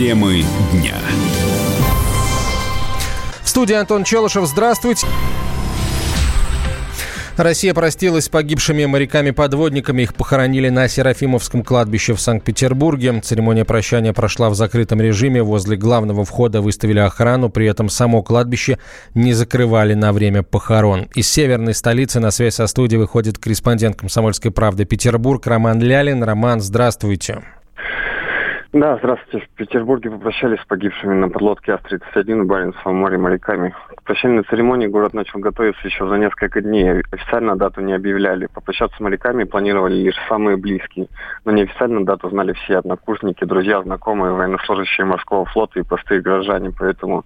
Темы дня. В студии Антон Челышев. Здравствуйте. Россия простилась с погибшими моряками-подводниками. Их похоронили на Серафимовском кладбище в Санкт-Петербурге. Церемония прощания прошла в закрытом режиме. Возле главного входа выставили охрану. При этом само кладбище не закрывали на время похорон. Из северной столицы на связь со студией выходит корреспондент «Комсомольской правды» Петербург Роман Лялин. Роман, здравствуйте. Да, здравствуйте. В Петербурге попрощались с погибшими на подлодке АС-31 в Баренцевом море моряками. К прощальной церемонии город начал готовиться еще за несколько дней. Официально дату не объявляли. Попрощаться с моряками планировали лишь самые близкие. Но неофициально дату знали все однокурсники, друзья, знакомые, военнослужащие морского флота и простые горожане. Поэтому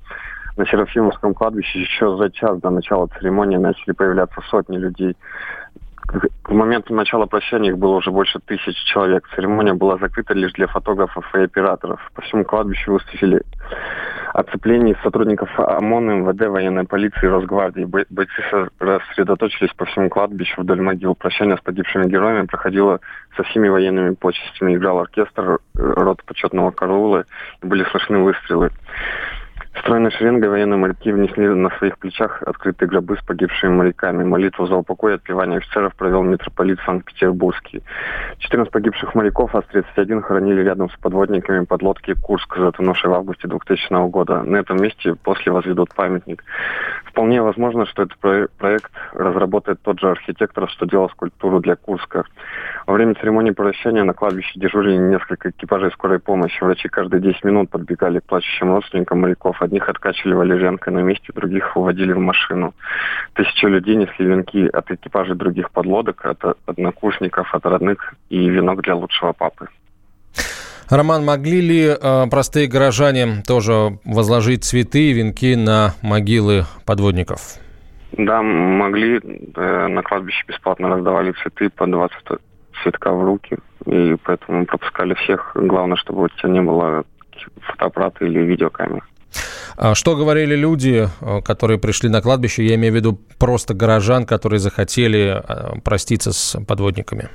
на Серафимовском кладбище еще за час до начала церемонии начали появляться сотни людей. К моменту начала прощания их было уже больше тысячи человек. Церемония была закрыта лишь для фотографов и операторов. По всему кладбищу выставили оцепление сотрудников ОМОН, МВД, военной полиции, Росгвардии. Бойцы рассредоточились по всему кладбищу вдоль могил. Прощание с погибшими героями проходило со всеми военными почестями. Играл оркестр, рот почетного караула, и были слышны выстрелы. Стройной шеренгой военные моряки внесли на своих плечах открытые гробы с погибшими моряками. Молитву за упокой и отпевание офицеров провел митрополит Санкт-Петербургский. 14 погибших моряков АС-31 хоронили рядом с подводниками подлодки «Курск», затонувшей в августе 2000 года. На этом месте после возведут памятник. Вполне возможно, что этот проект разработает тот же архитектор, что делал скульптуру для Курска. Во время церемонии прощания на кладбище дежурили несколько экипажей скорой помощи. Врачи каждые 10 минут подбегали к плачущим родственникам моряков, Одних откачивали валежанкой на месте, других уводили в машину. Тысячи людей несли венки от экипажей других подлодок, от однокурсников, от родных и венок для лучшего папы. Роман, могли ли э, простые горожане тоже возложить цветы и венки на могилы подводников? Да, могли. Э, на кладбище бесплатно раздавали цветы по 20 цветка в руки. И поэтому пропускали всех. Главное, чтобы у тебя не было фотоаппарата или видеокамеры. А что говорили люди, э, которые пришли на кладбище? Я имею в виду просто горожан, которые захотели э, проститься с подводниками.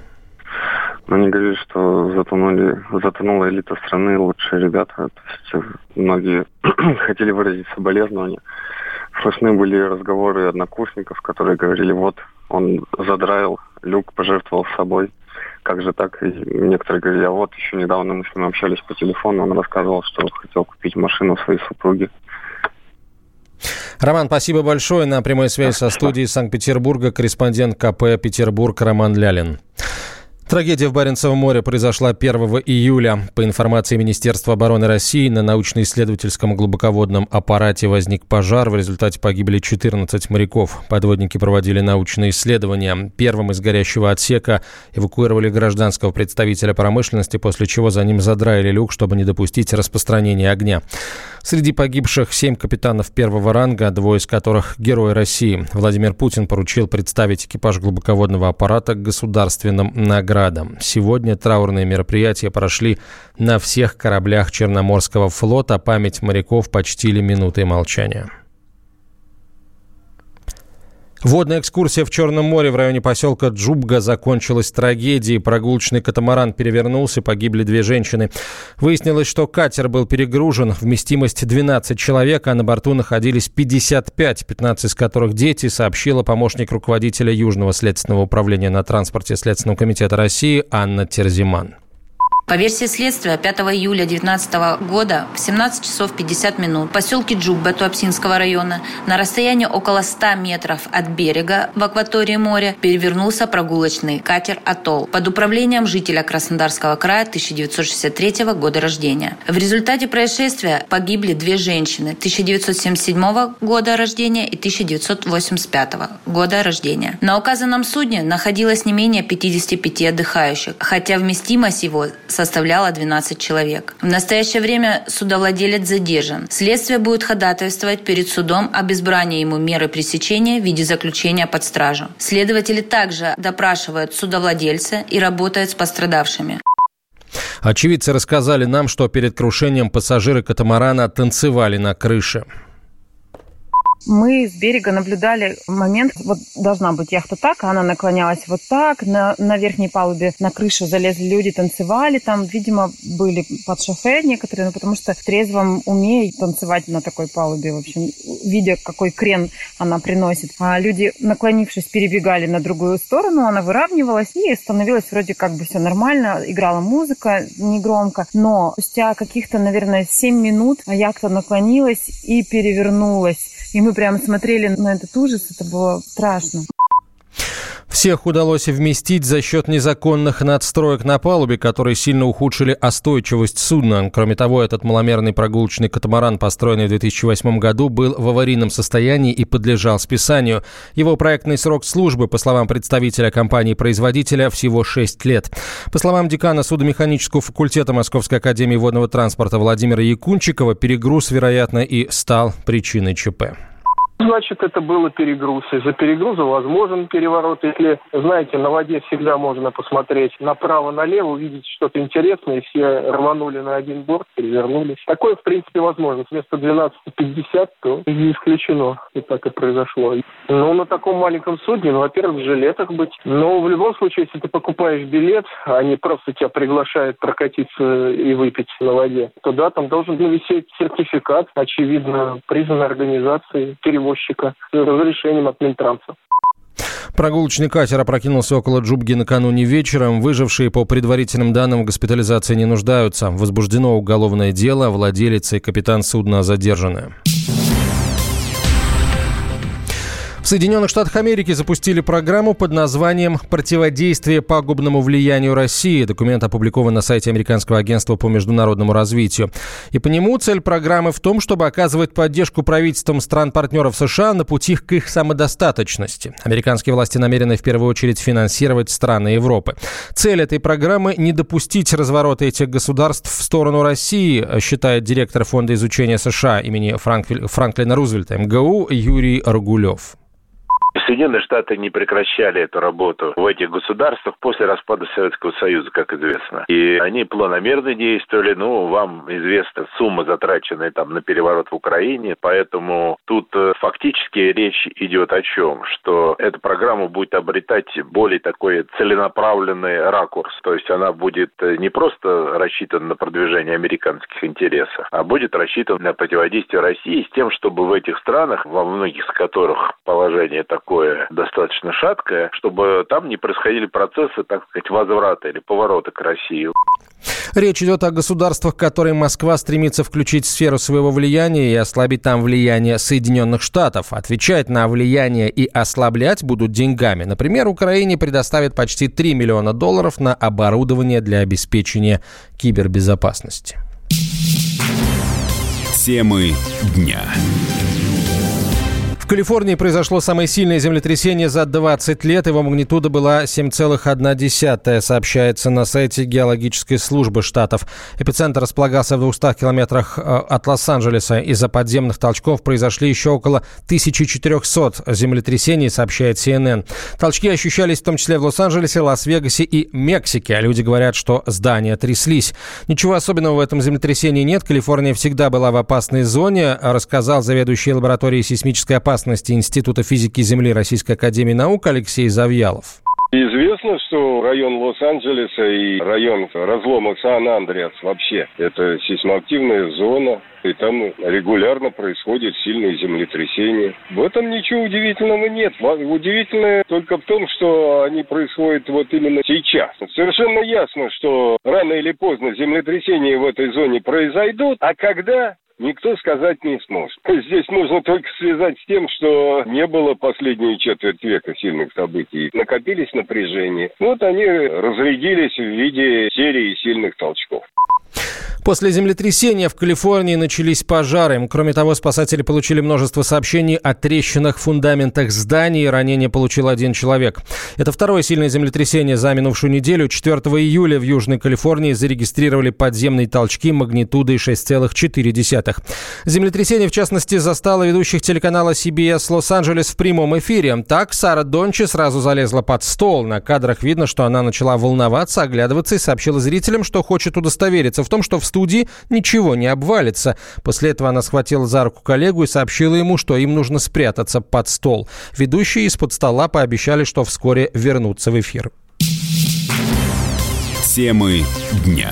Они говорили, что затонули, затонула элита страны, лучшие ребята. То есть многие хотели выразить соболезнования. Слышны были разговоры однокурсников, которые говорили, вот, он задраил люк, пожертвовал собой. Как же так? И некоторые говорили, а вот еще недавно мы с ним общались по телефону, он рассказывал, что хотел купить машину своей супруги. Роман, спасибо большое. На прямой связи со студией Санкт-Петербурга корреспондент КП «Петербург» Роман Лялин. Трагедия в Баренцевом море произошла 1 июля. По информации Министерства обороны России, на научно-исследовательском глубоководном аппарате возник пожар. В результате погибли 14 моряков. Подводники проводили научные исследования. Первым из горящего отсека эвакуировали гражданского представителя промышленности, после чего за ним задраили люк, чтобы не допустить распространения огня. Среди погибших семь капитанов первого ранга, двое из которых герои России. Владимир Путин поручил представить экипаж глубоководного аппарата государственным наградам. Сегодня траурные мероприятия прошли на всех кораблях Черноморского флота. Память моряков почтили минутой молчания. Водная экскурсия в Черном море в районе поселка Джубга закончилась трагедией. Прогулочный катамаран перевернулся, погибли две женщины. Выяснилось, что катер был перегружен, вместимость 12 человек, а на борту находились 55, 15 из которых дети, сообщила помощник руководителя Южного следственного управления на транспорте Следственного комитета России Анна Терзиман. По версии следствия, 5 июля 2019 года в 17 часов 50 минут в поселке Джубба Туапсинского района на расстоянии около 100 метров от берега в акватории моря перевернулся прогулочный катер «Атолл» под управлением жителя Краснодарского края 1963 года рождения. В результате происшествия погибли две женщины 1977 года рождения и 1985 года рождения. На указанном судне находилось не менее 55 отдыхающих, хотя вместимость его составляла 12 человек. В настоящее время судовладелец задержан. Следствие будет ходатайствовать перед судом об избрании ему меры пресечения в виде заключения под стражу. Следователи также допрашивают судовладельца и работают с пострадавшими. Очевидцы рассказали нам, что перед крушением пассажиры катамарана танцевали на крыше. Мы с берега наблюдали момент, вот должна быть яхта так, а она наклонялась вот так, на, на верхней палубе на крышу залезли люди, танцевали там, видимо, были под шофе некоторые, ну, потому что в трезвом уме танцевать на такой палубе, в общем, видя, какой крен она приносит. А люди, наклонившись, перебегали на другую сторону, она выравнивалась и становилось вроде как бы все нормально, играла музыка негромко, но спустя каких-то, наверное, 7 минут яхта наклонилась и перевернулась. И мы прямо смотрели на этот ужас, это было страшно. Всех удалось вместить за счет незаконных надстроек на палубе, которые сильно ухудшили остойчивость судна. Кроме того, этот маломерный прогулочный катамаран, построенный в 2008 году, был в аварийном состоянии и подлежал списанию. Его проектный срок службы, по словам представителя компании-производителя, всего 6 лет. По словам декана судомеханического факультета Московской академии водного транспорта Владимира Якунчикова, перегруз, вероятно, и стал причиной ЧП. Значит, это было перегруз. Из-за перегруза возможен переворот. Если, знаете, на воде всегда можно посмотреть направо-налево, увидеть что-то интересное, все рванули на один борт, перевернулись. Такое, в принципе, возможно. Вместо 12.50, то не исключено. И так и произошло. Ну, на таком маленьком судне, ну, во-первых, в жилетах быть. Но в любом случае, если ты покупаешь билет, они просто тебя приглашают прокатиться и выпить на воде, то да, там должен висеть сертификат, очевидно, признанной организацией перевод перевозчика с разрешением от Минтранса. Прогулочный катер опрокинулся около Джубги накануне вечером. Выжившие, по предварительным данным, в госпитализации не нуждаются. Возбуждено уголовное дело. Владелец и капитан судна задержаны. Соединенных Штатах Америки запустили программу под названием «Противодействие пагубному влиянию России». Документ опубликован на сайте Американского агентства по международному развитию. И по нему цель программы в том, чтобы оказывать поддержку правительствам стран-партнеров США на пути к их самодостаточности. Американские власти намерены в первую очередь финансировать страны Европы. Цель этой программы – не допустить разворота этих государств в сторону России, считает директор Фонда изучения США имени Франклина Рузвельта МГУ Юрий Рогулев. Соединенные Штаты не прекращали эту работу в этих государствах после распада Советского Союза, как известно. И они планомерно действовали. Ну, вам известна сумма, затраченная там на переворот в Украине. Поэтому тут э, фактически речь идет о чем? Что эта программа будет обретать более такой целенаправленный ракурс. То есть она будет э, не просто рассчитана на продвижение американских интересов, а будет рассчитана на противодействие России с тем, чтобы в этих странах, во многих из которых положение такое, такое достаточно шаткое, чтобы там не происходили процессы, так сказать, возврата или поворота к России. Речь идет о государствах, которые Москва стремится включить в сферу своего влияния и ослабить там влияние Соединенных Штатов. Отвечать на влияние и ослаблять будут деньгами. Например, Украине предоставят почти 3 миллиона долларов на оборудование для обеспечения кибербезопасности. Темы дня. Калифорнии произошло самое сильное землетрясение за 20 лет. Его магнитуда была 7,1, сообщается на сайте геологической службы штатов. Эпицентр располагался в 200 километрах э, от Лос-Анджелеса. Из-за подземных толчков произошли еще около 1400 землетрясений, сообщает CNN. Толчки ощущались в том числе в Лос-Анджелесе, Лас-Вегасе и Мексике. А люди говорят, что здания тряслись. Ничего особенного в этом землетрясении нет. Калифорния всегда была в опасной зоне, рассказал заведующий лабораторией сейсмической опасности безопасности Института физики Земли Российской Академии Наук Алексей Завьялов. Известно, что район Лос-Анджелеса и район разлома Сан-Андреас вообще это сейсмоактивная зона, и там регулярно происходят сильные землетрясения. В этом ничего удивительного нет. Удивительное только в том, что они происходят вот именно сейчас. Совершенно ясно, что рано или поздно землетрясения в этой зоне произойдут, а когда никто сказать не сможет. Здесь можно только связать с тем, что не было последние четверть века сильных событий. Накопились напряжения. Вот они разрядились в виде серии сильных толчков. После землетрясения в Калифорнии начались пожары. Кроме того, спасатели получили множество сообщений о трещинах в фундаментах зданий. Ранение получил один человек. Это второе сильное землетрясение за минувшую неделю. 4 июля в Южной Калифорнии зарегистрировали подземные толчки магнитудой 6,4. Землетрясение, в частности, застало ведущих телеканала CBS Лос-Анджелес в прямом эфире. Так Сара Дончи сразу залезла под стол. На кадрах видно, что она начала волноваться, оглядываться и сообщила зрителям, что хочет удостовериться в том, что в студии ничего не обвалится. После этого она схватила за руку коллегу и сообщила ему, что им нужно спрятаться под стол. Ведущие из-под стола пообещали, что вскоре вернутся в эфир. Темы дня.